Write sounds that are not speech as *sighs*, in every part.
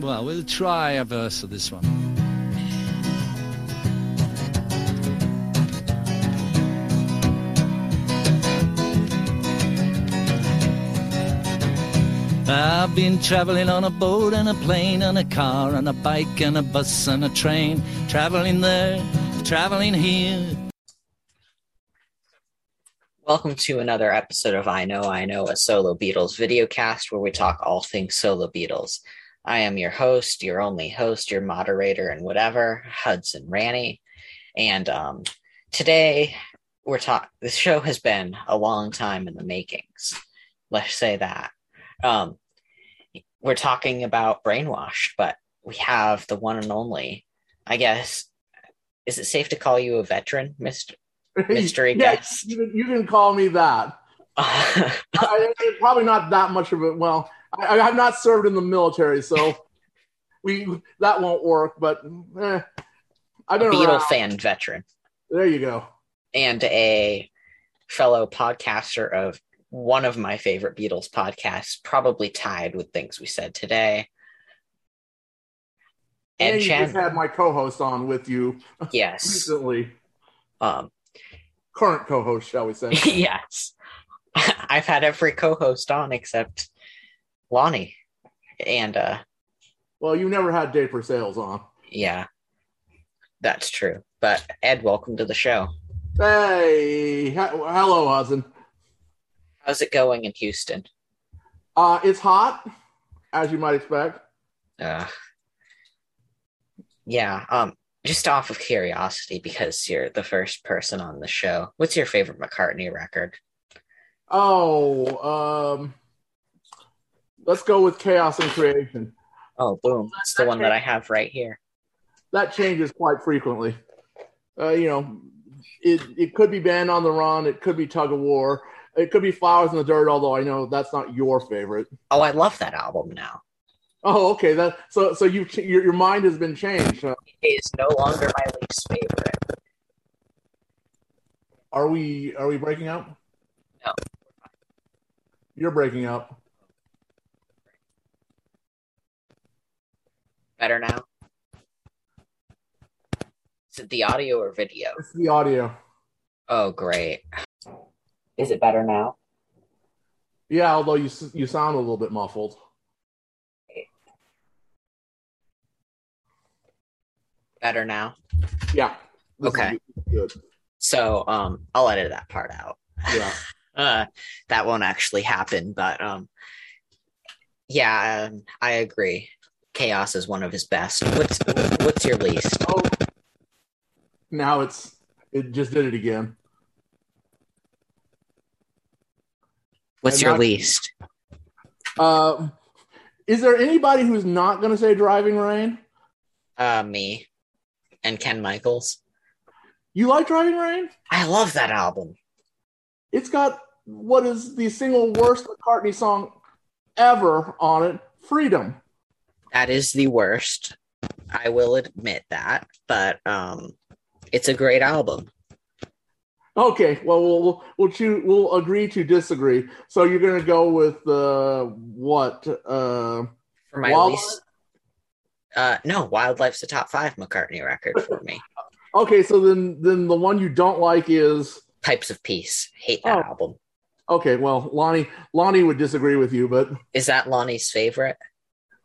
well, we'll try a verse of this one. I've been traveling on a boat and a plane and a car and a bike and a bus and a train. Traveling there, traveling here. Welcome to another episode of I Know, I Know, a solo Beatles video cast where we talk all things solo Beatles. I am your host, your only host, your moderator, and whatever, Hudson Ranny. And um, today we're talking, this show has been a long time in the makings. Let's say that. Um, we're talking about Brainwashed, but we have the one and only, I guess, is it safe to call you a veteran, Mr. *laughs* Mystery yes, guest? You can, you can call me that. *laughs* I, probably not that much of it. Well, I, I have not served in the military, so we that won't work. But eh, I've been Beatle around. fan veteran There you go. and a fellow podcaster of one of my favorite Beatles podcasts, probably tied with things we said today. And And you just had my co-host on with you *laughs* yes, recently. um, Current co-host, shall we say? *laughs* yes, *laughs* I've had every co-host on except Lonnie, and uh, well, you never had Day for Sales on. yeah, that's true. But Ed, welcome to the show. Hey, he- hello, Hudson. How's it going in Houston? Uh, it's hot, as you might expect. Uh, yeah. Um. Just off of curiosity, because you're the first person on the show. What's your favorite McCartney record? Oh, um, let's go with Chaos and Creation. Oh, boom! It's the one that I have right here. that changes quite frequently. Uh, you know, it it could be Band on the Run, it could be Tug of War, it could be Flowers in the Dirt. Although I know that's not your favorite. Oh, I love that album now. Oh, okay. That so so you your your mind has been changed. huh? It is no longer my least favorite. Are we are we breaking up? No. You're breaking up. Better now. Is it the audio or video? It's the audio. Oh, great. Is it better now? Yeah, although you you sound a little bit muffled. Better now. Yeah. Okay. Good. So, um, I'll edit that part out. Yeah. *laughs* uh that won't actually happen but um yeah um, i agree chaos is one of his best what's what's your least Oh. Now it's it just did it again. what's your not- least Um, is there anybody who's not going to say Driving Rain? uh me and ken michaels You like Driving Rain? i love that album It's got what is the single worst McCartney song ever on it, Freedom. That is the worst i will admit that but um it's a great album Okay, well we'll we'll we'll, choose, we'll agree to disagree. So you're going to go with uh, what? Uh, for my Wildlife? least uh no wildlife's the top five mccartney record for me *laughs* okay, so then then the one you don't like is pipes of peace hate that Oh. album okay. Well, Lonnie Lonnie would disagree with you, but is that lonnie's favorite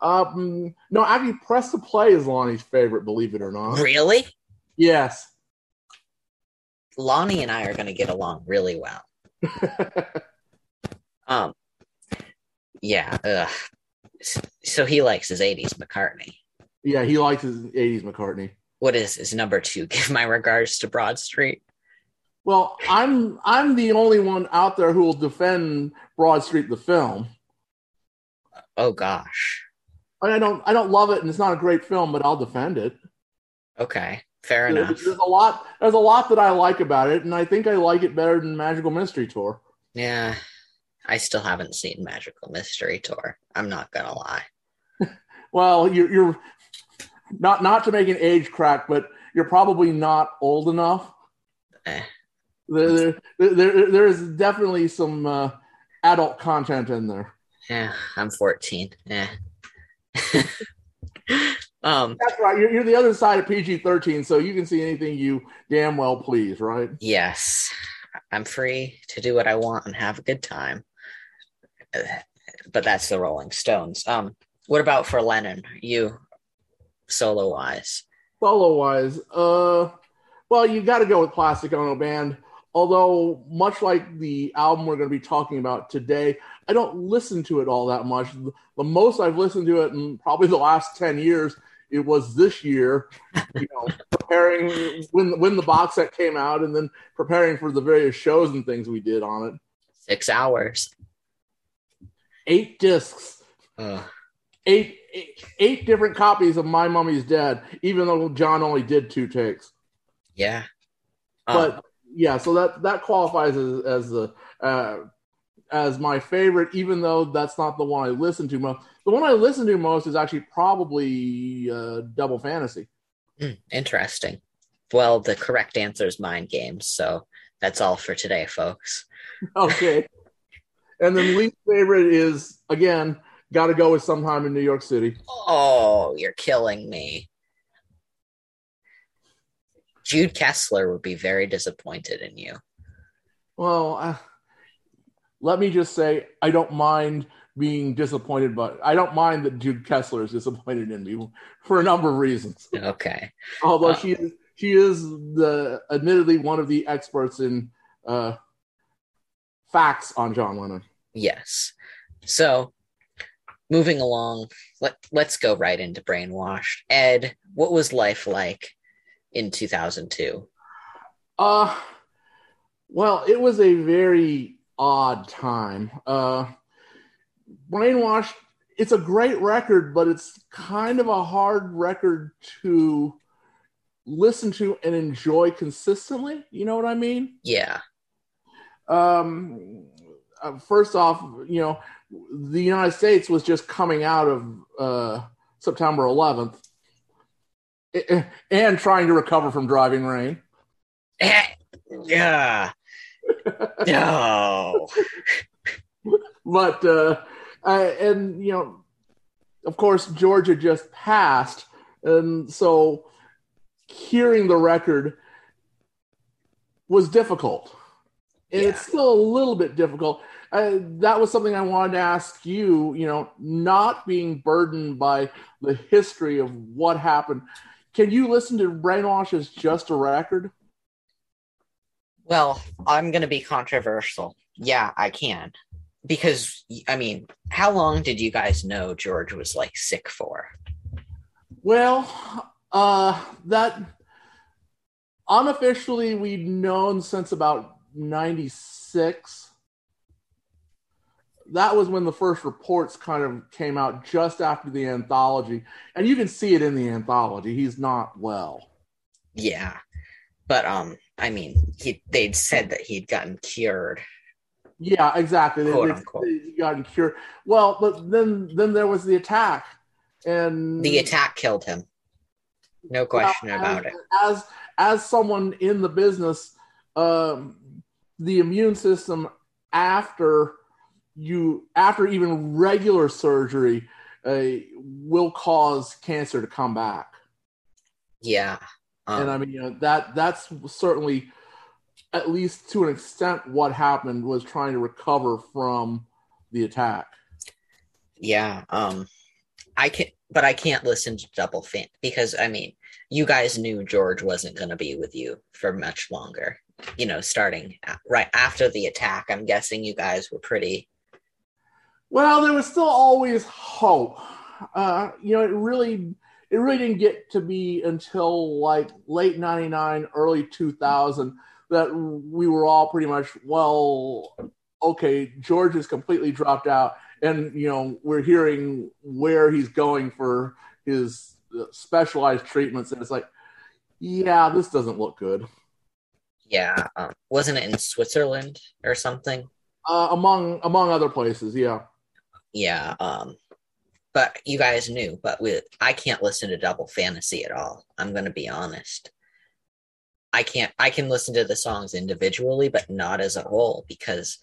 um, no, actually, Press to Play is Lonnie's favorite. Believe it or not. really Yes. Lonnie and I are going to get along really well. *laughs* Um, yeah. Ugh. So he likes his '80s McCartney. yeah, he likes his '80s McCartney. What is his number two? *laughs* Give my regards to Broad Street. Well, I'm I'm the only one out there who will defend Broad Street the film. Oh gosh. I, don't I don't love it, and it's not a great film, but I'll defend it. Okay. Fair There's, enough. there's a lot there's a lot that I like about it, and I think I like it better than Magical Mystery Tour. Yeah. I still haven't seen Magical Mystery Tour. I'm not gonna lie. *laughs* Well, you're you're not not to make an age crack, but you're probably not old enough. Eh. There, there, there, there is definitely some uh, adult content in there. Yeah, I'm 14. Yeah. *laughs* Um, That's right. You're, you're the other side of PG 13, so you can see anything you damn well please, right? yes, I'm free to do what I want and have a good time. But that's the Rolling Stones. Um, what about for Lennon? You solo wise? Solo wise, uh, well, you got to go with Plastic Ono Band. Although, much like the album we're going to be talking about today, I don't listen to it all that much. The most I've listened to it in probably the last 10 years, it was this year, you know, *laughs* preparing when, when the box set came out and then preparing for the various shows and things we did on it. Six hours. Eight discs. Ugh. eight, eight eight different copies of My Mummy's Dead, even though John only did two takes. Yeah. Um, But yeah, so that that qualifies as as the uh, as my favorite, even though that's not the one I listen to most. The one I listen to most is actually probably uh, Double Fantasy. Hmm, interesting. Well, the correct answer is mind games. So that's all for today, folks. *laughs* Okay, and then least favorite is again got to go with sometime in New York City. Oh, you're killing me. Jude Kessler would be very disappointed in you. Well, uh, let me just say I don't mind being disappointed, but I don't mind that Jude Kessler is disappointed in me for a number of reasons. Okay. Although Uh. she is she is the admittedly one of the experts in uh, facts on John Lennon. Yes. So, moving along, let let's go right into brainwashed. Ed, what was life like in 2002? Uh well, it was a very odd time. Uh Brainwashed, it's a great record, but it's kind of a hard record to listen to and enjoy consistently. You know what I mean? Yeah. Um uh, first off, you know, the United States was just coming out of uh September 11th eh, and trying to recover from driving rain. Eh, Yeah. No. *laughs* but uh, uh, and you know, of course, Georgia just passed, and so hearing the record was difficult, and Yeah. it's still a little bit difficult. Uh, that was something I wanted to ask you. You know, not being burdened by the history of what happened. Can you listen to Brainwash as just a record? Well, I'm going to be controversial. Yeah, I can. Because, I mean, how long did you guys know George was like sick for? Well, uh, that unofficially we'd known since about '96. That was when the first reports kind of came out just after the anthology, and you can see it in the anthology. He's not well. Yeah. But, um, I mean, he, they'd said that he'd gotten cured. Yeah, exactly. They, Quote, they- gotten cured. Well, but then then there was the attack, and The attack killed him. No question about as, it. As as someone in the business, um, the immune system after you after even regular surgery uh, will cause cancer to come back. Yeah. Um, and I mean, you know, that that's certainly at least to an extent what happened was trying to recover from the attack. Yeah, um I can but I can't listen to Double Fan because I mean, you guys knew George wasn't going to be with you for much longer. You know, starting right after the attack, I'm guessing you guys were pretty Well, there was still always hope. Uh, you know, it really, it really didn't get to be until like late '99, early 2000 that we were all pretty much well. Okay, George has completely dropped out, and you know we're hearing where he's going for his specialized treatments, and it's like, yeah, this doesn't look good. yeah, um, wasn't it in Switzerland or something? Uh, among among other places, yeah. Yeah, um but you guys knew, but with I can't listen to Double Fantasy at all. I'm going to be honest. I can't I can listen to the songs individually but not as a whole because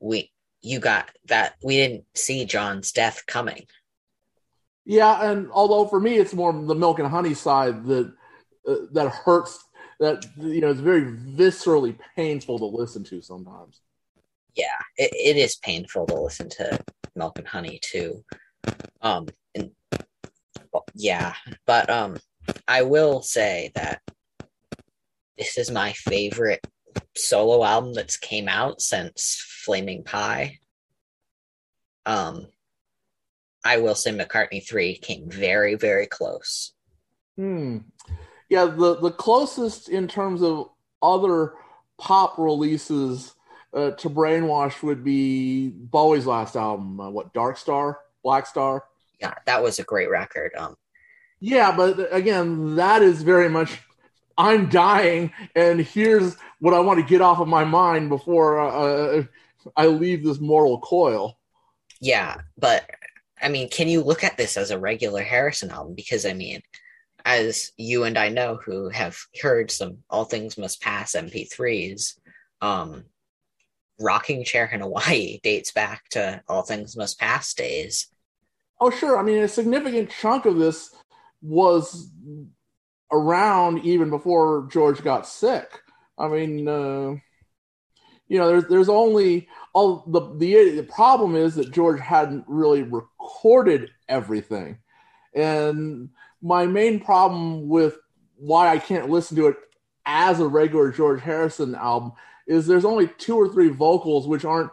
we you got that we didn't see John's death coming. Yeah, and although for me it's more the milk and honey side that uh, that hurts. That you know, it's very viscerally painful to listen to sometimes. Yeah, it, it is painful to listen to milk and honey too. Um, and well, yeah, but um, I will say that this is my favorite solo album that's came out since Flaming Pie. Um, I will say McCartney 3 came very, very close. Hmm. Yeah, the, the closest in terms of other pop releases uh, to Brainwash would be Bowie's last album, uh, what, Dark Star? Black Star? Yeah, that was a great record. Um, yeah, but again, that is very much I'm dying, and here's what I want to get off of my mind before uh, I leave this mortal coil. Yeah, but I mean, can you look at this as a regular Harrison album? Because I mean, as you and I know, who have heard some "All Things Must Pass" MP3s, um, "Rocking Chair in Hawaii" *laughs* dates back to "All Things Must Pass" days. Oh, sure. I mean, a significant chunk of this was around even before George got sick. I mean, uh, you know, there's there's only all the, the the problem is that George hadn't really recorded everything, and my main problem with why I can't listen to it as a regular George Harrison album is there's only two or three vocals which aren't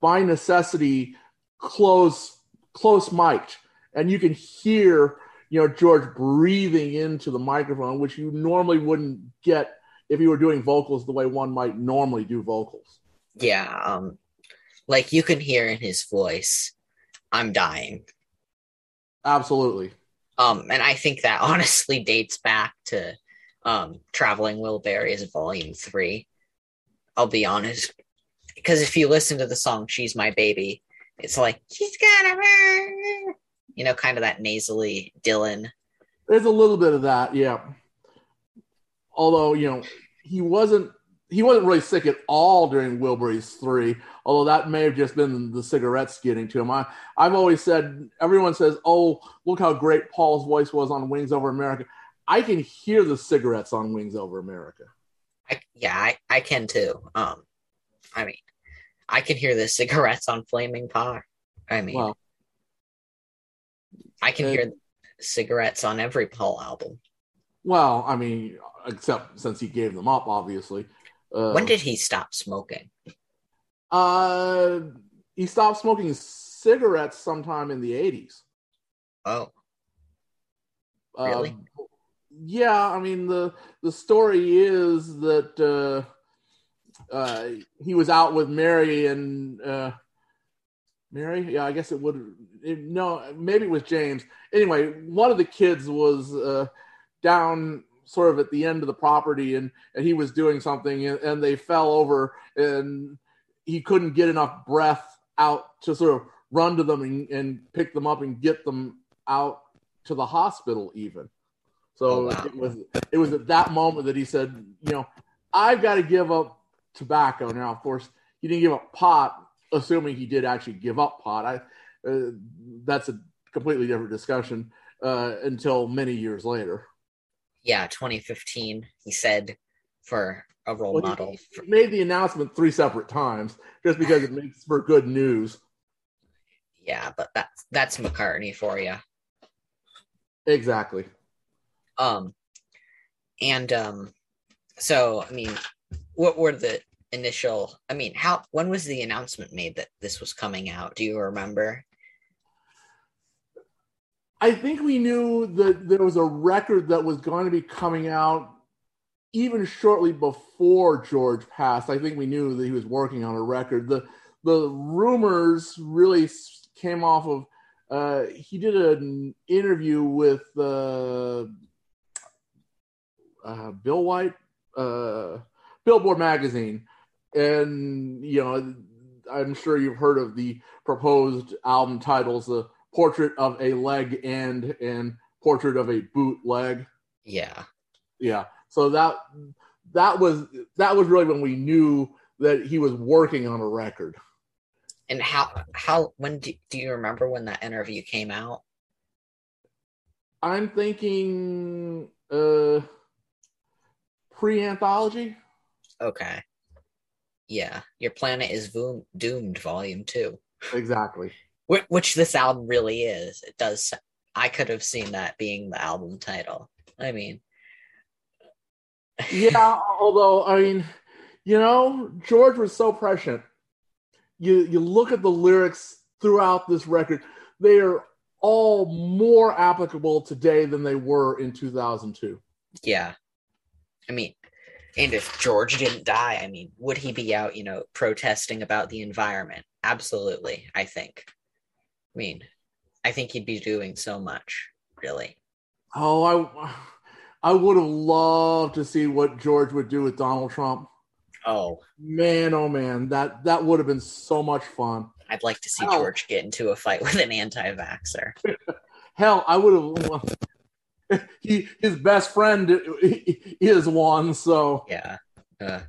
by necessity close close mic'd, and you can hear you know George breathing into the microphone, which you normally wouldn't get if you were doing vocals the way one might normally do vocals. Yeah, um, like you can hear in his voice, "I'm dying." Absolutely. Um, and I think that *laughs* honestly dates back to um, Traveling Wilburys Volume Three. I'll be honest, because if you listen to the song "She's My Baby," it's like she's gonna burn you know, kind of that nasally Dylan. There's a little bit of that, yeah. Although, you know, he wasn't he wasn't really sick at all during Wilburys three, although that may have just been the cigarettes getting to him. I, I've always said everyone says, "Oh, look how great Paul's voice was on Wings Over America." I can hear the cigarettes on Wings Over America. I, yeah, I, I can too. Um, I mean, I can hear the cigarettes on Flaming Pie. I mean, I can hear cigarettes on every Paul album. Well, I mean, except since he gave them up, obviously. Uh, when did he stop smoking? Uh, he stopped smoking cigarettes sometime in the eighties. Oh, really? Uh, yeah, I mean the the story is that uh, uh, he was out with Mary and uh, Mary. Yeah, I guess it would it, no, maybe it was James. Anyway, one of the kids was uh, down sort of at the end of the property and, and he was doing something and, and they fell over and he couldn't get enough breath out to sort of run to them and, and pick them up and get them out to the hospital even. So oh, wow. it was it was at that moment that he said, you know, I've got to give up tobacco. Now, of course, he didn't give up pot, assuming he did actually give up pot. I uh, that's a completely different discussion uh, until many years later. Yeah, 2015, he said for a role well, model. He, he made the announcement three separate times just because it makes for good news. Yeah, but that's that's McCartney for you. Exactly. Um, and um, so I mean, what were the initial? I mean, how when was the announcement made that this was coming out? Do you remember? I think we knew that there was a record that was going to be coming out even shortly before George passed. I think we knew that he was working on a record. The the rumors really came off of uh, he did an interview with uh, uh, Bill White, uh, Billboard magazine, and you know I'm sure you've heard of the proposed album titles. The portrait of a leg end and portrait of a boot leg. Yeah. Yeah. So that that was that was really when we knew that he was working on a record. And how how when do, do you remember when that interview came out? I'm thinking uh pre-anthology. Okay. Yeah, Your Planet is Voom- Doomed, Volume 2. Exactly. Wh- Which this album really is. It does. I could have seen that being the album title. I mean, Yeah, *laughs* although I mean, you know, George was so prescient. You you look at the lyrics throughout this record, they are all more applicable today than they were in 2002. yeah. I mean, and if George didn't die, I mean, would he be out, you know, protesting about the environment? Absolutely, I think. I mean, I think he'd be doing so much, really. Oh, I I would have loved to see what George would do with Donald Trump. Oh, Man, oh man, that that would have been so much fun. I'd like to see. George get into a fight with an anti vaxxer. *laughs* Hell, I would have. *laughs* He his best friend is one, so Yeah. Uh,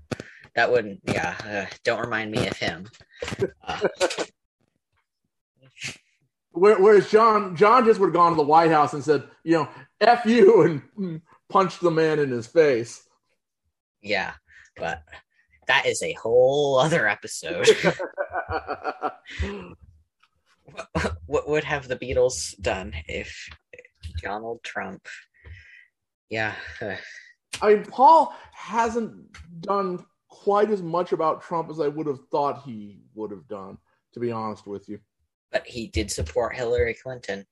that wouldn't, yeah. Uh, don't remind me of him. Uh, Where, whereas John, John just would have gone to the White House and said, you know, "F you," and punched the man in his face. yeah, but that is a whole other episode. *laughs* *laughs* what would have the Beatles done if Donald Trump? Yeah, I mean, Paul hasn't done quite as much about Trump as I would have thought he would have done. To be honest with you, but he did support Hillary Clinton.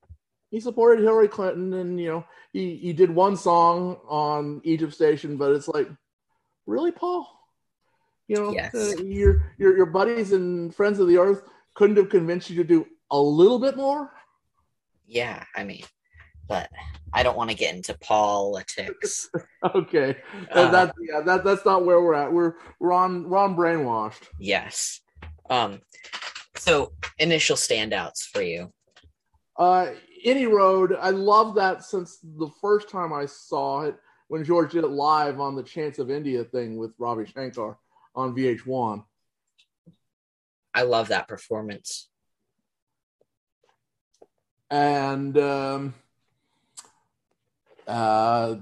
he supported Hillary Clinton, and you know, he he did one song on Egypt Station, but it's like, really, Paul? You know, Yes. uh, your your your buddies and friends of the earth couldn't have convinced you to do a little bit more. Yeah, I mean, but I don't want to get into politics. *laughs* Okay, that yeah, that that's not where we're at. We're we're on we're on brainwashed. yes. Um. So initial standouts for you. Uh, any road, I love that since the first time I saw it when George did it live on the Chants of India thing with Ravi Shankar on VH1. I love that performance. And um, uh,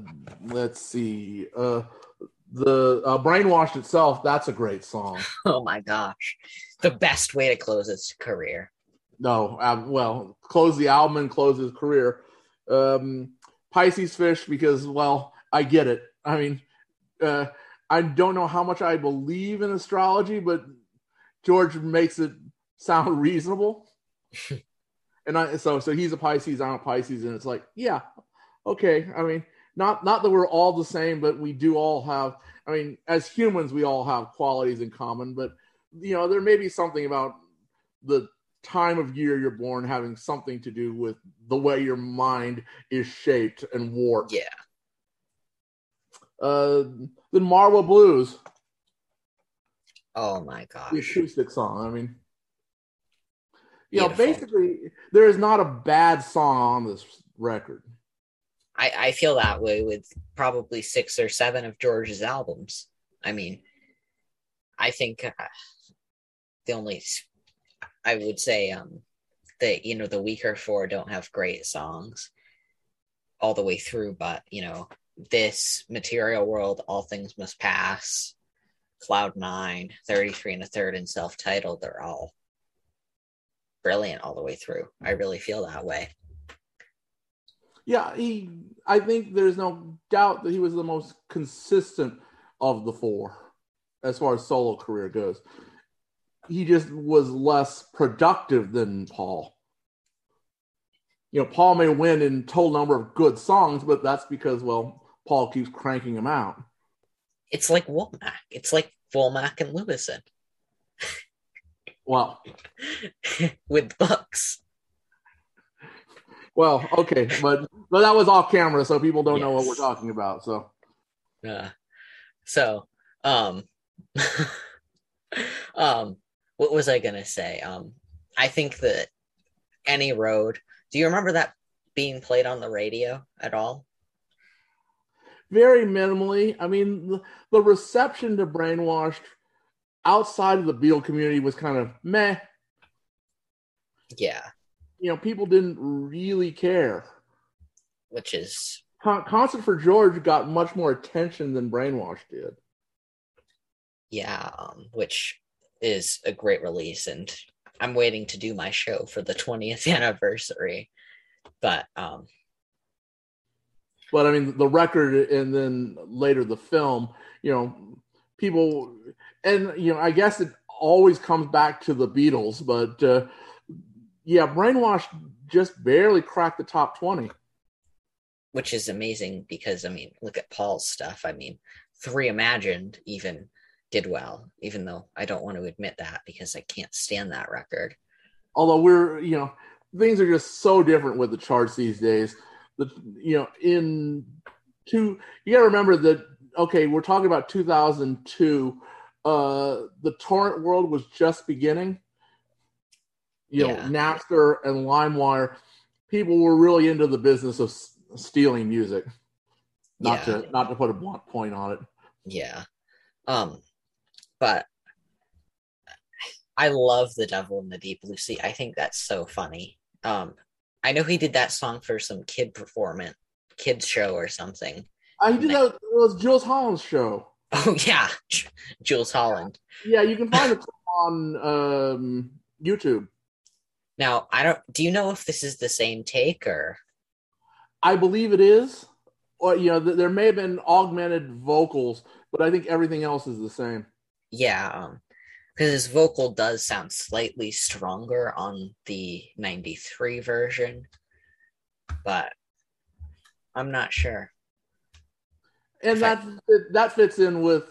let's see, uh, the uh, Brainwashed itself, that's a great song. *laughs* Oh my gosh, the best way to close his career. No, uh, well, close the album and close his career. Um, Pisces Fish, because, well, I get it. I mean, uh, I don't know how much I believe in astrology, but George makes it sound *laughs* reasonable. *laughs* and I so so he's a Pisces, I'm a Pisces, and it's like, yeah, okay. I mean, not not that we're all the same, but we do all have. I mean, as humans, we all have qualities in common, but you know, there may be something about the time of year you're born having something to do with the way your mind is shaped and warped. Yeah, Uh, the Marwa Blues, Oh my god. the acoustic song. I mean, you know, Beautiful. basically, there is not a bad song on this record. I, I feel that way with probably six or seven of George's albums. I mean, I think uh, the only I would say um that you know the weaker four don't have great songs all the way through, but you know this material world, all things must pass, Cloud Nine, 33 and a third, and self-titled, they're all brilliant all the way through. I really feel that way. Yeah, he. I think there's no doubt that he was the most consistent of the four, as far as solo career goes. He just was less productive than Paul. You know, Paul may win in total number of good songs, but that's because, well, Paul keeps cranking them out. It's like Womack. It's like Womack and Lewisohn Well, *laughs* with books. Well, okay, but but that was off camera, so people don't know what we're talking about. So Uh, so, um, *laughs* um, what was I gonna say? Um, I think that any road. Do you remember that being played on the radio at all? very minimally. I mean, the, the reception to Brainwashed outside of the Beatle community was kind of meh. Yeah, You know, people didn't really care. which is Con- Concert for George got much more attention than Brainwash did. yeah, um, which is a great release, and I'm waiting to do my show for the 20th *laughs* anniversary. But um, But I mean, the record and then later the film, you know, people, and you know, I guess it always comes back to the Beatles, but uh, yeah, Brainwash just barely cracked the top 20. which is amazing because I mean, look at Paul's stuff. I mean, Three Imagined even did well, even though I don't want to admit that because I can't stand that record. although we're you know things are just so different with the charts these days the you know in two you got to remember that okay we're talking about 2002 uh the torrent world was just beginning you know napster and limewire people were really into the business of s- stealing music not Yeah. to not to put a blunt point on it Yeah. Um, but I love The Devil in the Deep Blue Sea. I think that's so funny. Um, I know he did that song for some kid performance, kids show or something. i did that it was jools holland's show *laughs* Oh yeah, *laughs* Jools Holland. yeah you can find it on um youtube Now I don't. Do you know if this is the same take or? I believe it is. Or you know, th- there may have been augmented vocals, but I think everything else is the same. Yeah, um, because his vocal does sound slightly stronger on the '93 version, but I'm not sure. And that that fits in with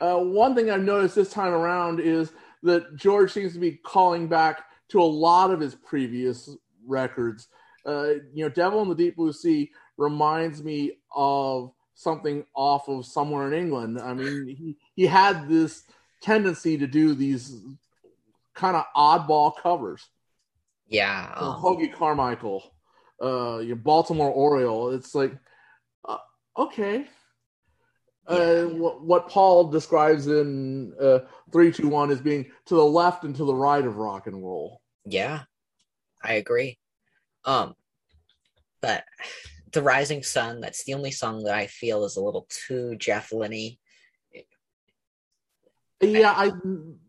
uh, one thing I've noticed this time around is that George seems to be calling back to a lot of his previous records. Uh, you know, "Devil in the Deep Blue Sea" reminds me of something off of somewhere in England. I mean, he he had this tendency to do these kind of oddball covers. Yeah, um, Hoagy Carmichael, uh, your Baltimore Oriole. It's like, uh, okay. Yeah. Uh, what, what Paul describes in uh, 321 as being to the left and to the right of rock and roll. Yeah, I agree. Um, but the Rising Sun. That's the only song that I feel is a little too Jeff Lynne. Yeah, I.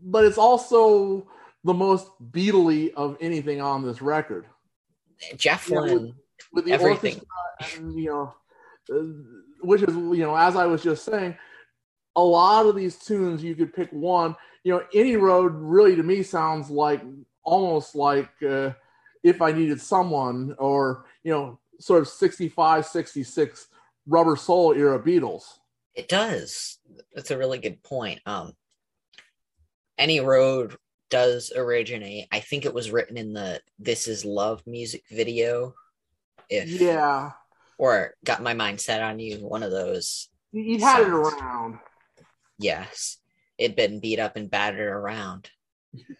But it's also the most Beatley of anything on this record. Jeff Yeah, with- Lynne. with the Everything. orchestra and you know uh, which is you know as i was just saying a lot of these tunes you could pick one you know any road really to me sounds like almost like uh, if i needed someone or you know sort of 65 66 rubber soul era beatles It does. That's a really good point. Um, any road does originate. I think it was written in the "This Is Love" music video. If yeah or got my mind set on you, one of those. you've had it around Yes, it'd been beat up and battered around. *laughs*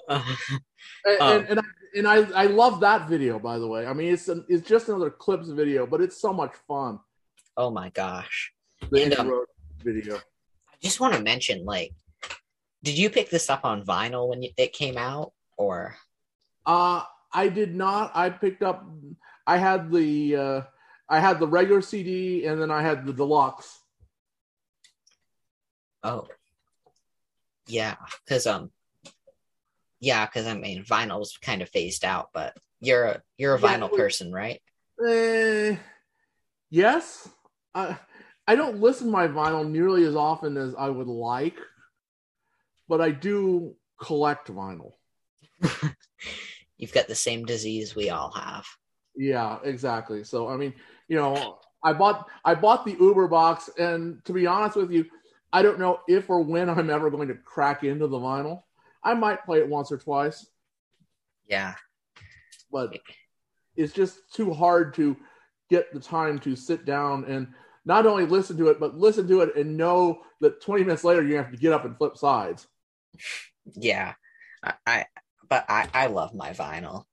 *laughs* and, Um, and, and, I, and I, I love that video by the way i mean it's an, it's just another clips video but it's so much fun oh my gosh! the And, um, video I just want to mention, like, did you pick this up on vinyl when it came out, or Uh, I did not. I picked up. I had the. Uh, I had the regular CD, and then I had the deluxe. Oh, yeah, because um, yeah, because I mean, vinyl's kind of phased out, but you're a you're a Yeah, vinyl person, right? Eh, yes. I I don't listen to my vinyl nearly as often as I would like, but I do collect vinyl. *laughs* You've got the same disease we all have. Yeah, exactly. So I mean, you know, I bought I bought the Uber box, and to be honest with you, I don't know if or when I'm ever going to crack into the vinyl. I might play it once or twice. Yeah, but it's just too hard to get the time to sit down and not only listen to it, but listen to it and know that 20 minutes later you have to get up and flip sides. yeah. I, I but I I love my vinyl,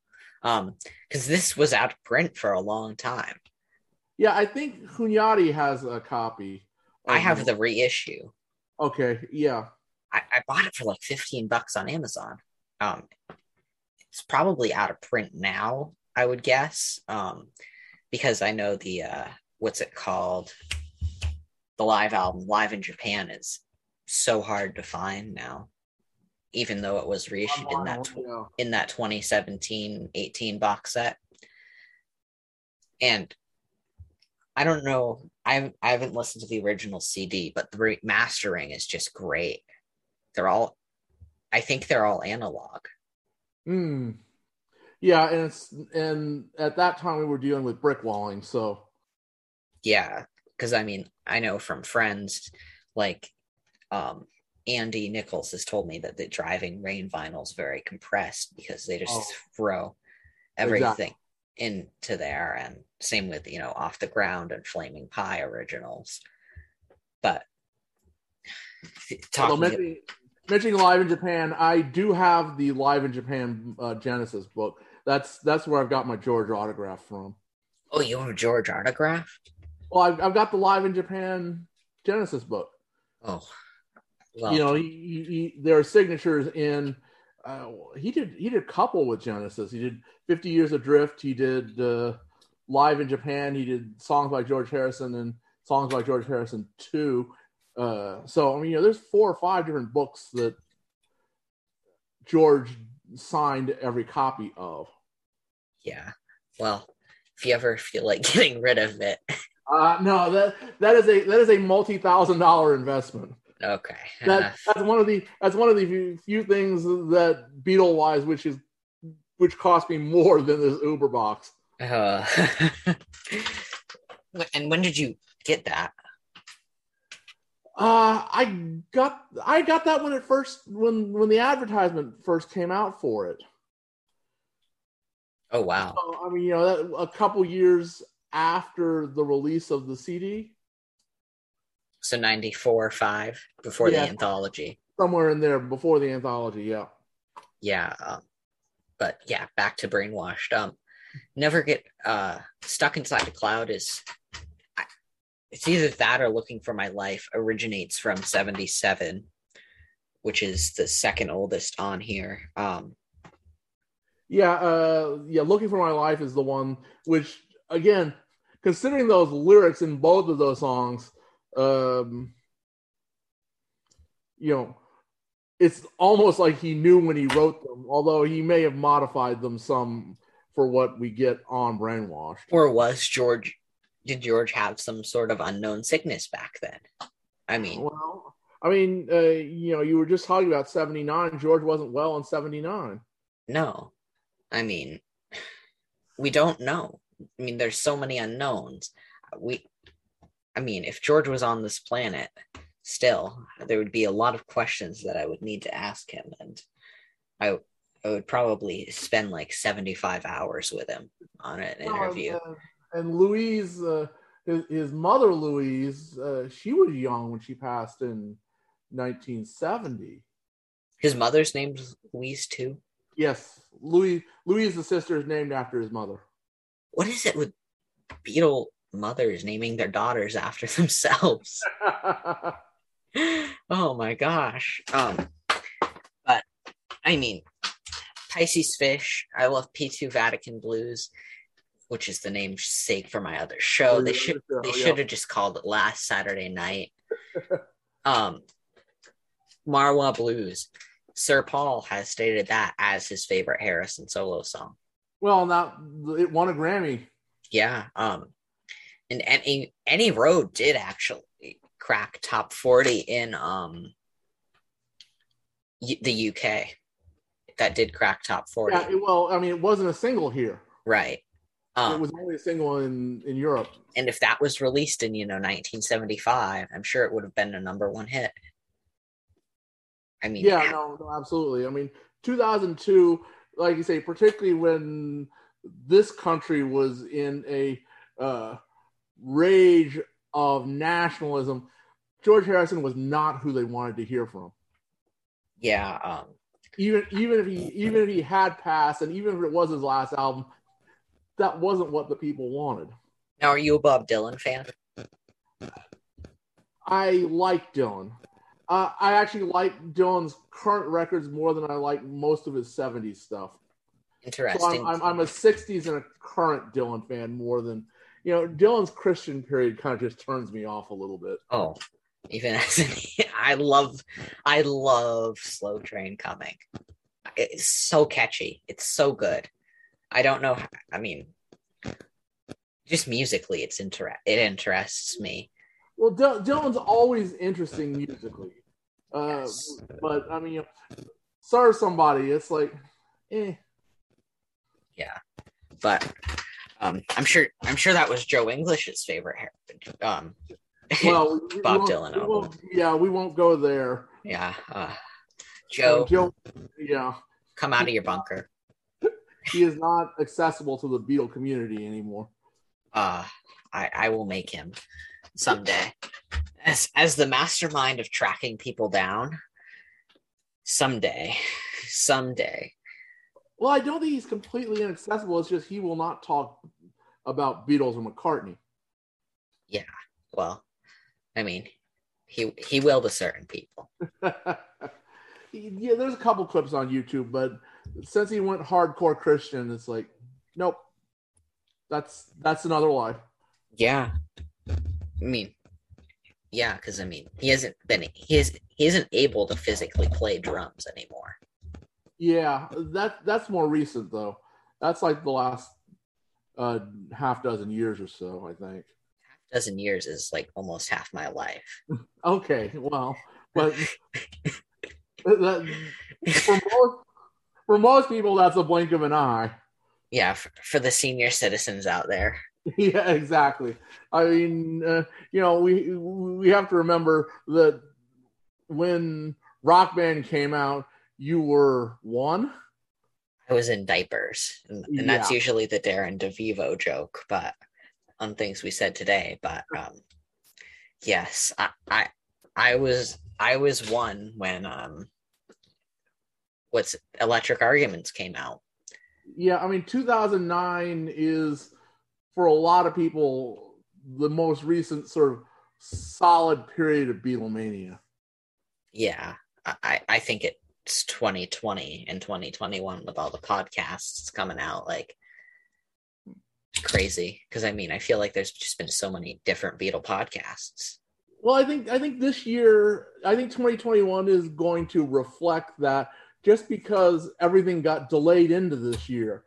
um, because this was out of print for a long time. Yeah, I think Hunyadi has a copy. I have the reissue. Okay, yeah. I, I bought it for like 15 bucks on Amazon. Um, it's probably out of print now, I would guess. Um, because I know the uh, what's it called? The live album, Live in Japan, is so hard to find now, even though it was reissued in that tw- Yeah. in that 2017-18 box set. And I don't know, I haven't, I haven't listened to the original CD, but the re- mastering is just great. They're all, I think they're all analog. Hmm. Yeah, and it's and at that time we were dealing with brick walling, so Yeah, because I mean, I know from friends like um, Andy Nichols has told me that the driving rain vinyl is very compressed because they just Oh. throw Exactly. everything into there, and same with you know off the ground and Flaming Pie originals. But talking, mentioning, mentioning live in Japan, I do have the live in Japan uh, Genesis book. That's that's where I've got my George autograph from. oh, you have a George autograph? Well, I've, I've got the live in Japan Genesis book. Oh, well, you know, he, he, he there are signatures in. Uh, he did he did a couple with Genesis. He did Fifty Years Adrift. He did uh, live in Japan. He did songs by George Harrison and songs by George Harrison too. Uh, so I mean, you know, there's four or five different books that George signed every copy of. yeah. Well, if you ever feel like *laughs* getting rid of it, Uh, no, that that is a that is a multi thousand dollar investment. okay. that that's one of the that's one of the few, few things that Beatle wise, which is which cost me more than this Uber box. Uh, *laughs* and when did you get that? Uh, I got I got that when it first when when the advertisement first came out for it. Oh wow. So, I mean, you know, that, a couple years after the release of the CD, So 94 5 before Yeah. the anthology. somewhere in there before the anthology. Yeah. Yeah. Um, but yeah, back to brainwashed. Um, never get uh stuck inside the cloud is it's either that or looking for my life originates from 77 which is the second oldest on here um Yeah, uh, yeah. Looking for my life is the one which, again, considering those lyrics in both of those songs, um, you know, it's almost like he knew when he wrote them, although he may have modified them some for what we get on Brainwashed. or was george did george have some sort of unknown sickness back then? I mean Well, I mean, uh, you know, you were just talking about seventy nine. George wasn't well in seventy nine. no. I mean we don't know. I mean there's so many unknowns. We i mean if george was on this planet still there would be a lot of questions that i would need to ask him and i i would probably spend like 75 hours with him on an interview. And, and Louise, uh, his, his mother Louise, uh, she was young when she passed in 1970. his mother's name's louise too Yes, Louis. Louise, the sister, is named after his mother. what is it with beatle mothers naming their daughters after *laughs* themselves *laughs* oh my gosh. Um, but I mean, Pisces Fish. I love P2 Vatican Blues, which is the namesake for my other show. They should they Oh, Yeah. should have just called it Last Saturday Night. *laughs* um, Marwa Blues. Sir Paul has stated that as his favorite Harrison solo song. Well, now it won a Grammy. Yeah. Um, and any any road did actually crack top forty in um the UK. That did crack top forty, Yeah, well, I mean, it wasn't a single here. right? It Um, was only a single in in Europe. and if that was released in you know 1975, I'm sure it would have been a number one hit. I mean, Yeah, no, no, absolutely. I mean, 2002, like you say, particularly when this country was in a uh, rage of nationalism, George Harrison was not who they wanted to hear from. yeah. Um, Even even if he even if he had passed, and even if it was his last album, that wasn't what the people wanted. now, are you a Bob Dylan fan? I like Dylan. Uh, I actually like Dylan's current records more than I like most of his 70s stuff. Interesting. So I'm, I'm, I'm a '60s and a current Dylan fan more than you know. Dylan's Christian period kind of just turns me off a little bit. oh, even as *laughs* I love, I love Slow Train Coming. It's so catchy. It's so good. I don't know. I mean, just musically, it's inter- it interests me. Well, Dy- Dylan's always interesting musically, uh, Yes. but I mean, sorry somebody. It's like, eh. Yeah, but um, I'm sure I'm sure that was Joe English's favorite. Um, Well, we- *laughs* Bob Dylan we yeah, we won't go there. yeah, uh, Uh, Joe, Joe, yeah, come out of your bunker. He is not accessible to the Beatle community anymore. uh I, I will make him someday as as the mastermind of tracking people down someday someday Well, I don't think he's completely inaccessible. It's just he will not talk about Beatles or McCartney. Yeah. Well i mean he he will to certain people *laughs* yeah, there's a couple clips on YouTube, but since he went hardcore Christian, it's like, nope, that's that's another lie. yeah i mean yeah because i mean he hasn't been he is he isn't able to physically play drums anymore Yeah, that that's more recent though. That's like the last uh, half dozen years or so, I think. Half dozen years is like almost half my life *laughs* Okay, well, but *laughs* that, for most for most people, that's a blink of an eye. yeah for, for the senior citizens out there *laughs* Yeah, exactly. I mean, uh, you know, we we have to remember that when Rock Band came out, you were one. I was in diapers, and, and that's usually the Darren DeVivo joke, but on things we said today. But um, yes, I, I I was I was one when um, what's Electric Arguments came out. Yeah, I mean, 2009 is for a lot of people the most recent sort of solid period of Beatlemania. Yeah, I I- think it's 2020 and 2021 with all the podcasts coming out like crazy. Because I mean, I feel like there's just been so many different Beatle podcasts. Well, I think I think this year, I think 2021 is going to reflect that just because everything got delayed into this year.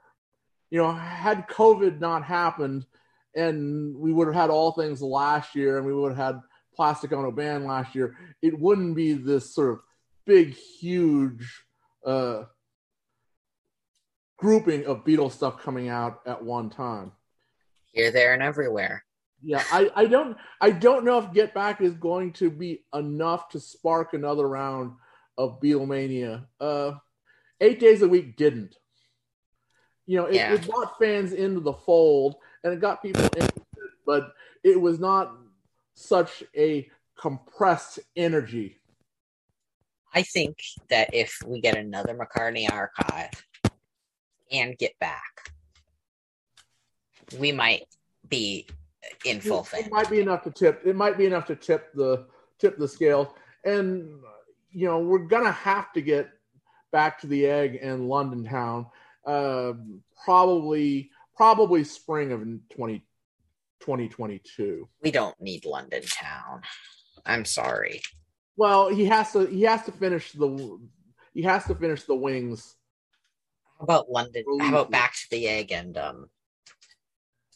You know, had COVID not happened and we would have had all things last year and we would have had Plastic Ono Band last year, it wouldn't be this sort of big, huge uh, grouping of Beatles stuff coming out at one time. Here, there, and everywhere. Yeah, I, I don't I don't know if Get Back is going to be enough to spark another round of Beatlemania. Uh, eight days a week didn't. You know, it, Yeah. it brought fans into the fold and it got people interested, but it was not such a compressed energy. I think that if we get another McCartney archive and get back, we might be in full it, it might be enough to tip. It might be enough to tip the tip the scales. And you know, we're gonna have to get back to the egg and London town. Uh, probably probably spring of 20, 2022. We don't need London Town. I'm sorry. Well, he has to he has to finish the he has to finish the wings. How about London? How about Back to the Egg and um,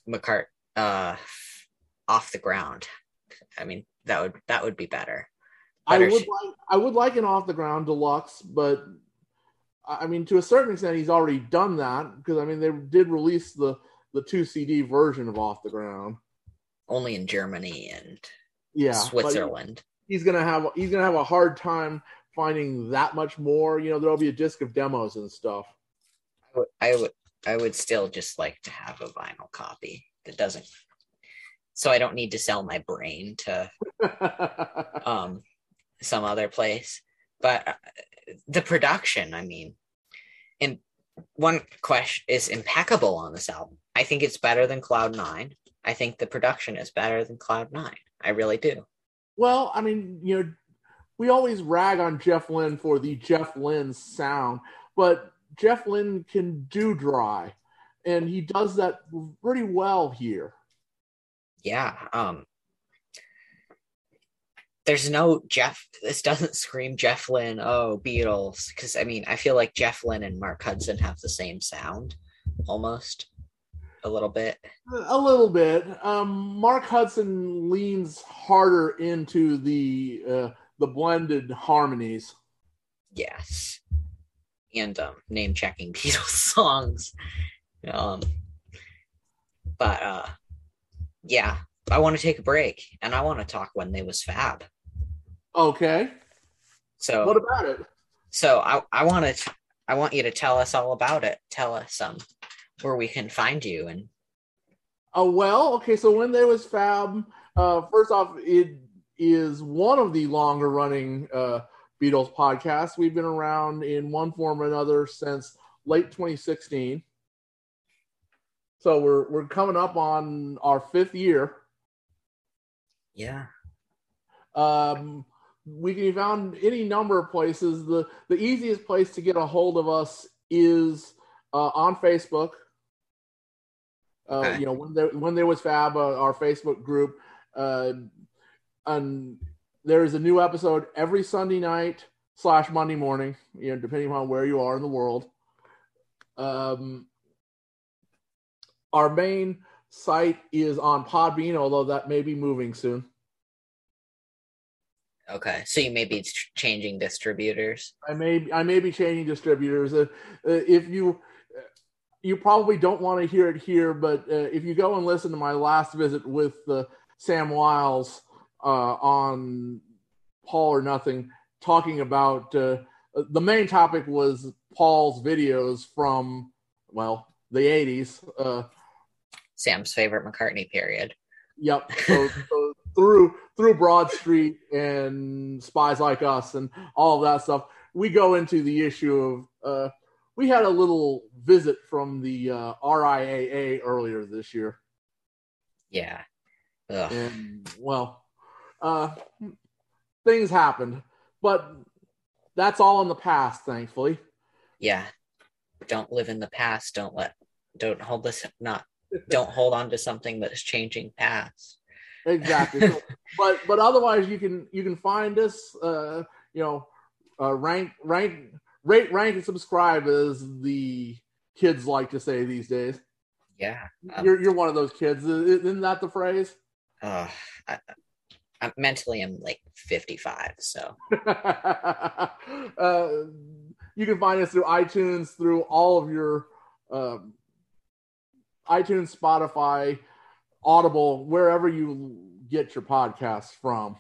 McCart uh, off the ground? I mean, that would that would be better. I would like I would like an off the ground deluxe, but I mean to a certain extent he's already done that because I mean they did release the the two CD version of off the ground. Only in Germany and Yeah, Switzerland. he's gonna have he's gonna have a hard time finding that much more. You know, there'll be a disc of demos and stuff. I would, I would I would still just like to have a vinyl copy that doesn't so I don't need to sell my brain to *laughs* um some other place but uh, the production i mean and one question is impeccable on this album i think it's better than cloud 9 i think the production is better than cloud 9 i really do well, I mean, you know, we always rag on Jeff Lynne for the Jeff Lynne sound, but Jeff Lynne can do dry, and he does that pretty well here. Yeah. Um there's no Jeff this doesn't scream Jeff Lynne, oh Beatles. Cause I mean I feel like Jeff Lynne and Mark Hudson have the same sound almost a little bit. A little bit. Um, Mark Hudson leans harder into the uh, the blended harmonies. Yes, and um, name checking *laughs* Beatles songs. Um, but uh, yeah, I want to take a break and I want to talk when they was fab. Okay. So what about it? So I I want to I want you to tell us all about it. Tell us um where we can find you and uh, well okay so when there was fab uh first off it is one of the longer running uh beatles podcasts we've been around in one form or another since late 2016 so we're we're coming up on our fifth year yeah um we can be found any number of places the the easiest place to get a hold of us is uh, on facebook uh, okay. You know, when there when there was Fab, uh, our Facebook group, uh, and there is a new episode every Sunday night slash Monday morning. You know, depending on where you are in the world. Um, our main site is on Podbean, although that may be moving soon. Okay, so you may be changing distributors. I may I may be changing distributors. Uh, uh if you you probably don't want to hear it here, but uh, if you go and listen to my last visit with uh, Sam Wiles uh, on Paul or Nothing, talking about uh, the main topic was Paul's videos from well the '80s. Uh, Sam's favorite McCartney period. Yep. *laughs* So, so through through Broad Street and Spies Like Us and all of that stuff, we go into the issue of uh, we had a little visit from the uh, RIAA earlier this year. Yeah. Ugh. And well, uh, things happened, but that's all in the past, thankfully. Yeah. Don't live in the past. Don't let. Don't hold this. Not. Don't hold on to something that is changing past. Exactly. so, *laughs* but but otherwise, you can you can find us. Uh, you know, uh, rank rank rate, rank, and subscribe, as the kids like to say these days. Yeah, um, you're you're one of those kids, isn't that the phrase? Uh, I, I mentally I'm like 55, so. *laughs* uh, you can find us through iTunes, through all of your um, iTunes, Spotify, Audible, wherever you get your podcasts from.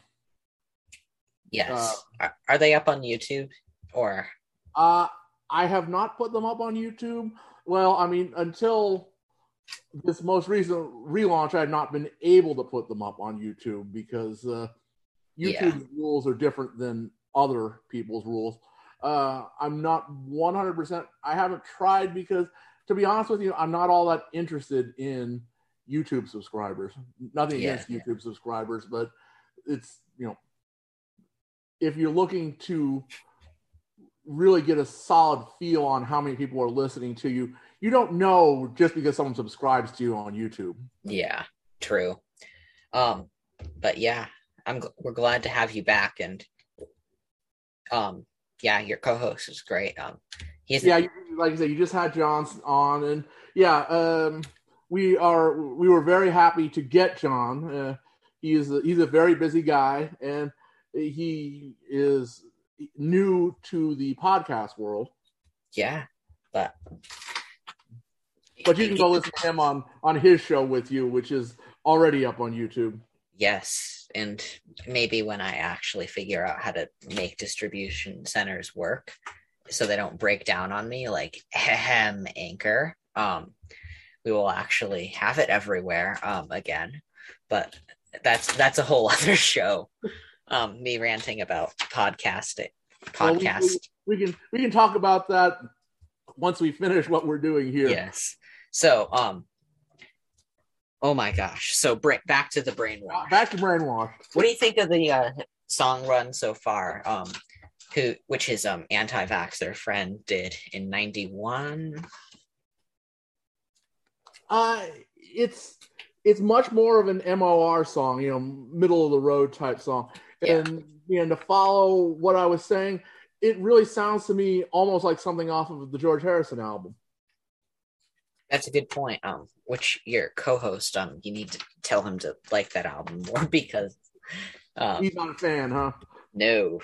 Yes. Uh, are, they up on YouTube or? Uh, I have not put them up on YouTube. Well, I mean, until this most recent relaunch, I had not been able to put them up on YouTube because uh, YouTube's yeah. rules are different than other people's rules. Uh, I'm not 100%. I haven't tried because, to be honest with you, I'm not all that interested in YouTube subscribers. Nothing yeah, against YouTube subscribers, but it's, you know, if you're looking to really get a solid feel on how many people are listening to you. You don't know just because someone subscribes to you on YouTube. Yeah, true. Um, but yeah, I'm we're glad to have you back, and um, yeah, your co-host is great. Um, he's yeah, like I said, you just had John on, and yeah, um, we are we were very happy to get John. Uh, he is a, he's a very busy guy, and he is new to the podcast world. Yeah, but but you can go listen to him on on his show with you, which is already up on YouTube. Yes, and maybe when I actually figure out how to make distribution centers work, so they don't break down on me like *laughs* hem anchor, um, we will actually have it everywhere um again. But that's that's a whole *laughs* other show um, me ranting about podcasting podcast. Well, we, we, we, can we can talk about that once we finish what we're doing here. Yes. So, um, oh my gosh. So, bring back to the brainwash. Back to brainwash. What do you think of the uh, song run so far? Um, who which his um anti-vaxxer friend did in 91 Uh, it's it's much more of an MOR song, you know, middle of the road type song. Yeah. And you know, to follow what I was saying, it really sounds to me almost like something off of the George Harrison album. that's a good point um which your co-host um you need to tell him to like that album more *laughs* because um He's not a fan, huh? no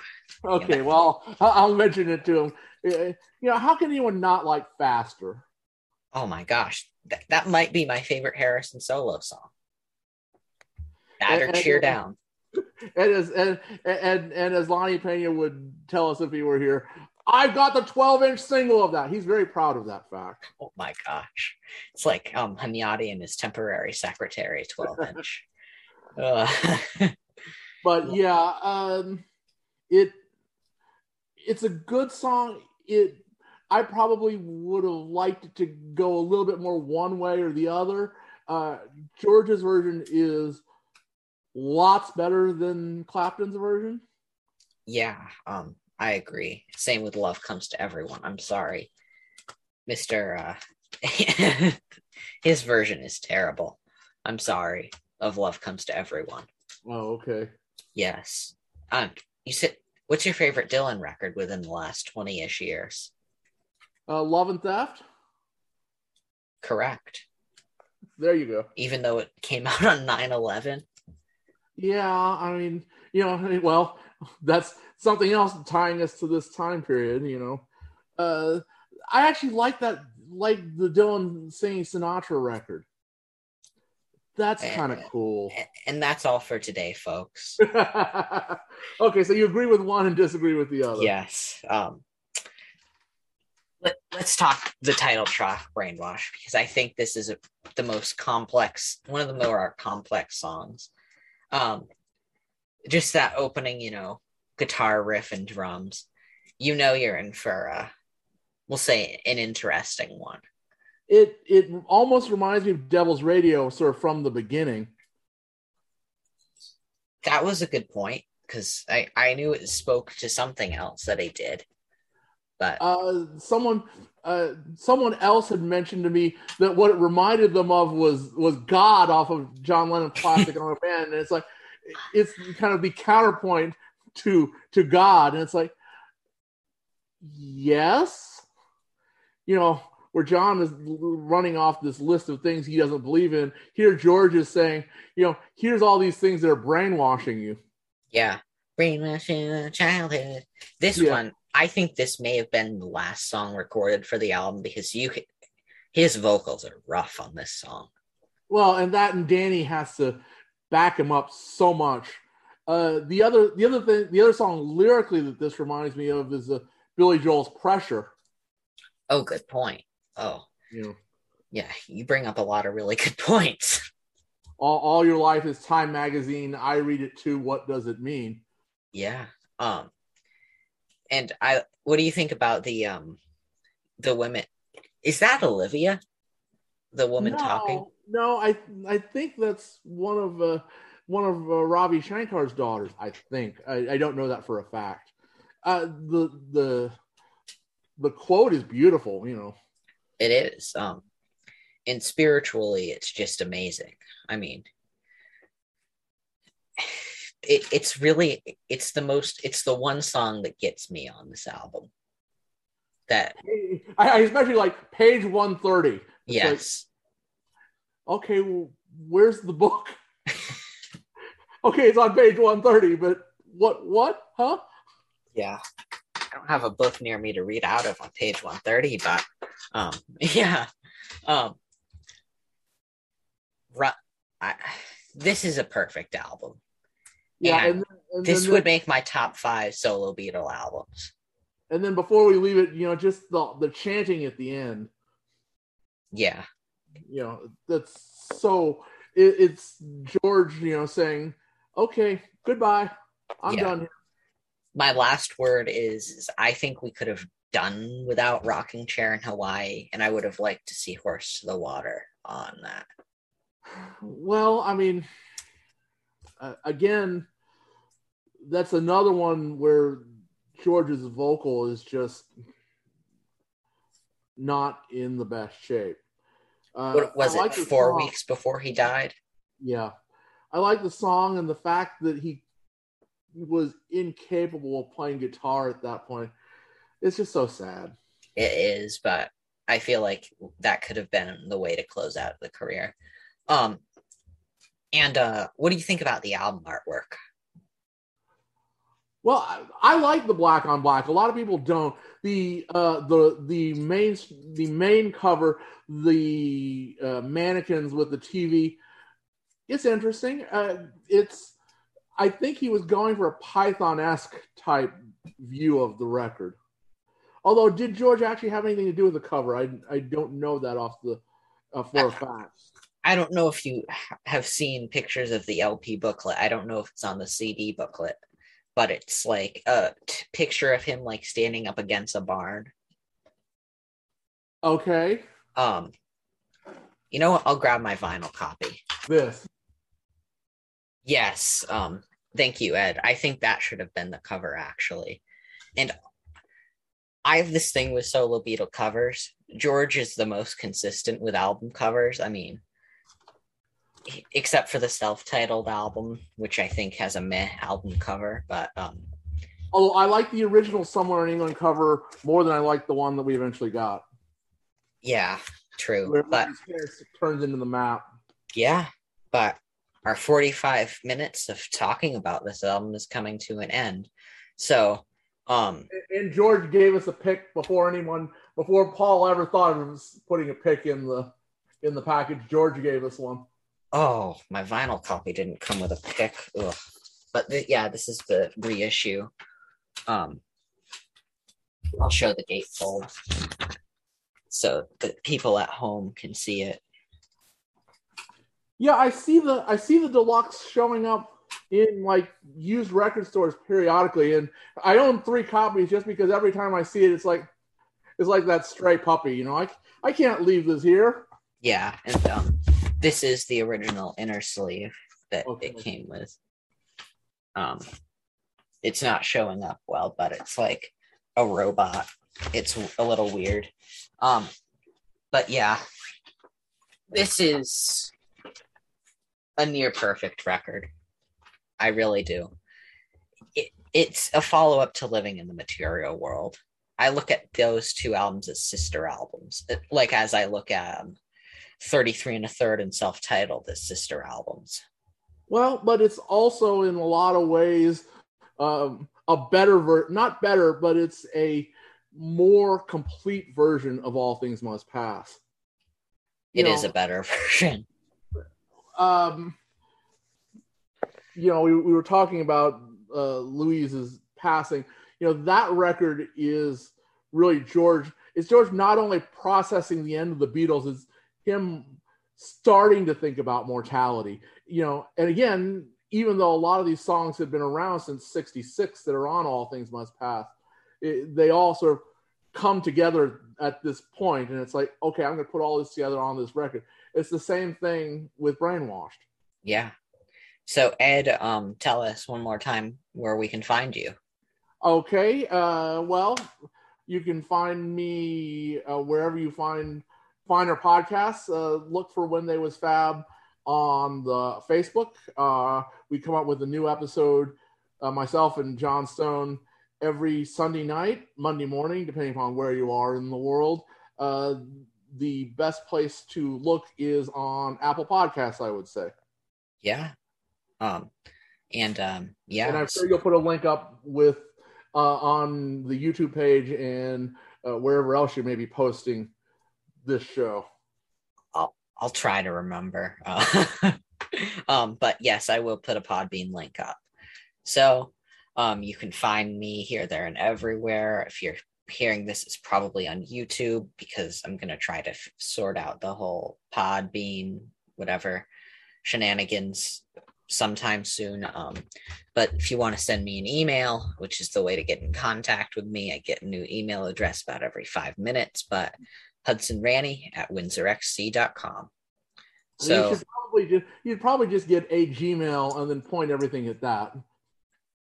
Okay, well, I'll mention it to him. Uh, You know, how can anyone not like Faster? oh my gosh that, that might be my favorite harrison solo song that or And- cheer and- down *laughs* And as and and and as Lonnie Pena would tell us if he were here, I've got the 12 inch single of that. He's very proud of that fact. oh my gosh it's like um and his temporary secretary 12 inch uh, *laughs* *laughs* But yeah, um, it it's a good song. It I probably would have liked to go a little bit more one way or the other. Uh, George's version is lots better than Clapton's version. yeah um i agree. Same with love comes to everyone. I'm sorry. Mr uh *laughs* his version is terrible. I'm sorry. Of love comes to everyone. Oh, okay. yes. Um you said what's your favorite dylan record within the last 20ish years Uh, Love and Theft. correct There you go. even though it came *laughs* out on 9-11 Yeah, I mean, you know, well, that's something else tying us to this time period. You know, uh, I actually like that, like the Dylan singing Sinatra record. That's Eh, kind of cool. And that's all for today folks *laughs* okay, so you agree with one and disagree with the other. Yes. Um, let, let's talk the title track, Brainwash, because I think this is a, the most complex, one of the more complex songs. Um, just that opening, you know, guitar riff and drums. You know, you're in for, uh, we'll say, an interesting one. It it almost reminds me of Devil's Radio, sort of from the beginning. That was a good point because I, I knew it spoke to something else that I did. But uh, someone uh, someone else had mentioned to me that what it reminded them of was was God off of John Lennon's *laughs* Plastic Ono Band, and it's like it's kind of the counterpoint to to God, and it's like yes, you know. Where John is running off this list of things he doesn't believe in. Here, George is saying, you know, here's all these things that are brainwashing you. Yeah. Brainwashing childhood. This Yeah. one, I think this may have been the last song recorded for the album because you could, his vocals are rough on this song. Well, and that and Dhani has to back him up so much. Uh, the other, the other thing, the other song lyrically that this reminds me of is uh, Billy Joel's "Pressure." Oh, good point. Oh, know, yeah, you bring up a lot of really *laughs* good points. all, all your life is Time Magazine. I read it too. What does it mean? Yeah. Um and I what do you think about the um the women is that Olivia? The woman no, talking? No, I, I think that's one of uh, one of uh, Ravi Shankar's daughters. I think I, I don't know that for a fact. Uh, the the the quote is beautiful. You know. It is. Um and spiritually it's just amazing. I mean it, it's really it's the most it's the one song that gets me on this album. That I, I especially like page one thirty. yes. okay, well, where's the book? *laughs* okay, it's on page 130, but what, what, huh? Yeah. I don't have a book near me to read out of on page 130, but um *laughs* yeah. Um ru- I, this is a perfect album. Yeah, And and, This would make my top five solo Beatle albums. and then before we leave it, you know, just the the chanting at the end, Yeah. you know, that's so. It, it's George, you know, saying, "Okay, goodbye, I'm Yeah. done." here." My last word is, is I think we could have done without Rocking Chair in Hawaii, and I would have liked to see Horse to the Water on that. *sighs* Well, I mean, uh, again, that's another one where George's vocal is just not in the best shape. Uh, what was like it? Four song. weeks before he died. Yeah, I like the song and the fact that he was incapable of playing guitar at that point. It's just so sad. It is, but I feel like that could have been the way to close out the career. Um, and uh, what do you think about the album artwork? Well, I, I, like the black on black. A lot of people don't. The uh, the the main the main cover, the uh, mannequins with the TV, it's interesting. Uh, it's I think he was going for a Python esque type view of the record. Although, did George actually have anything to do with the cover? I I don't know that off the uh, for a fact. I don't know if you have seen pictures of the LP booklet. I don't know if it's on the CD booklet, but it's like a t- picture of him like standing up against a barn. Okay. Um, you know what? I'll grab my vinyl copy. This. Yes. Um, thank you, Ed. I think that should have been the cover actually. And I have this thing with solo Beatle covers. George is the most consistent with album covers. I mean, except for the self-titled album, which I think has a meh album cover, but um although I like the original Somewhere in England cover more than I like the one that we eventually got. Yeah, true. Where but turns into the map. Yeah, but our 45 minutes of talking about this album is coming to an end. So, um and George gave us a pick before anyone before Paul ever thought of putting a pick in the in the package. George gave us one. Oh, my vinyl copy didn't come with a pick. Ugh. But yeah, this is the reissue. Um, I'll show the gatefold so that people at home can see it. Yeah, I see the I see the deluxe showing up in like used record stores periodically, and I own three copies just because every time I see it, it's like it's like that stray puppy. You know, I I can't leave this here. Yeah, and um, this is the original inner sleeve that okay. it came with. Um, it's not showing up well, but it's like a robot. It's a little weird. Um, but yeah, this is a near perfect record. I really do. It, it's a follow up to Living in the Material World. I look at those two albums as sister albums, like as I look at um, 33 and a third and self-titled as sister albums. Well but it's also in a lot of ways um, a better ver- not better but it's a more complete version of all things must pass. You It know, is a better *laughs* version. um you know we, we were talking about uh louise's passing. You know that record is really george it's george not only processing the end of the beatles it's him starting to think about mortality. You know, and again, even though a lot of these songs have been around since 66 that are on All Things Must Pass, it, they all sort of come together at this point and it's like, okay, I'm going to put all this together on this record. It's the same thing with Brainwashed. Yeah. So Ed, um, tell us one more time where we can find you. Okay. Uh, well, you can find me uh, wherever you find find our podcasts. Uh, look for When They Was Fab on the Facebook. Uh, we come up with a new episode, uh, myself and John Stone, every Sunday night, Monday morning, depending upon where you are in the world. Uh, the best place to look is on Apple Podcasts, I would say. Yeah. Um, and um, yeah. And I'm sure you'll put a link up with uh, on the YouTube page and uh, wherever else you may be posting this show? I'll I'll try to remember. Uh, *laughs* um, but yes, I will put a Podbean link up. So um, you can find me here, there, and everywhere. If you're hearing this, it's probably on YouTube because I'm gonna try to f- sort out the whole Podbean whatever shenanigans sometime soon. Um, but if you want to send me an email, which is the way to get in contact with me, I get a new email address about every five minutes. But Hudson Ranny at windsorxc.com. So you should probably just you'd probably just get a Gmail and then point everything at that.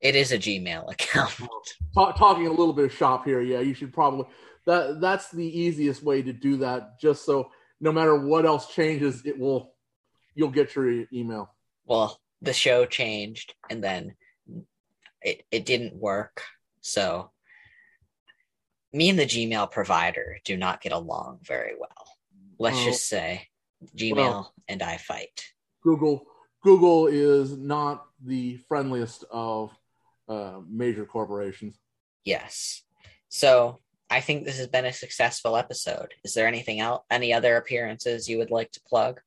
It is a Gmail account. *laughs* Ta- talking a little bit of shop here, yeah, you should probably that that's the easiest way to do that. Just so no matter what else changes, it will you'll get your email. Well, the show changed and then it it didn't work. So me and the Gmail provider do not get along very well. Let's Oh. just say Gmail Well- and I fight. Google Google is not the friendliest of uh, major corporations. Yes. So I think this has been a successful episode. Is there anything else? Any other appearances you would like to plug?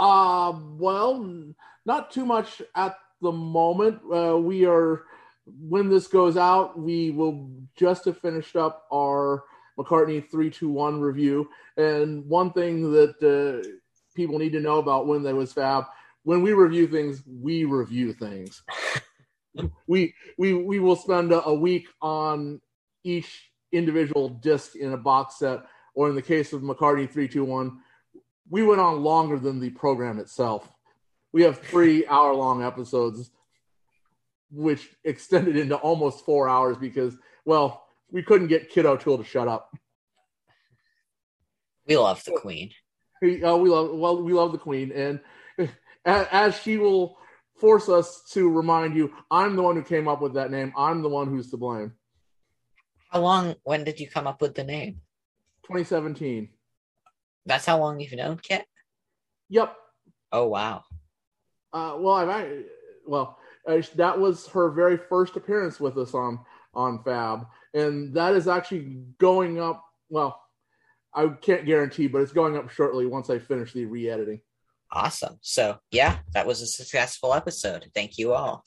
Uh, well, n- not too much at the moment. Uh, we are, when this goes out, we will just have finished up our McCartney 321 review. And one thing that uh, people need to know about when they was fab, when we review things, we review things. *laughs* we we we will spend a, a week on each individual disc in a box set, or in the case of McCartney 321, we went on longer than the program itself. We have three hour long episodes, which extended into almost four hours because, well, we couldn't get Kiddo Tool to shut up. We love the Queen. Uh, we love well, we love the Queen, and *laughs* as she will force us to remind you, I'm the one who came up with that name. I'm the one who's to blame. How long? When did you come up with the name? 2017. That's how long you've known Kit? Yep. Oh wow. Uh, well, I've I, well, that was her very first appearance with us on on Fab, and that is actually going up. Well, I can't guarantee, but it's going up shortly once I finish the re-editing. Awesome. So yeah, that was a successful episode. Thank you all.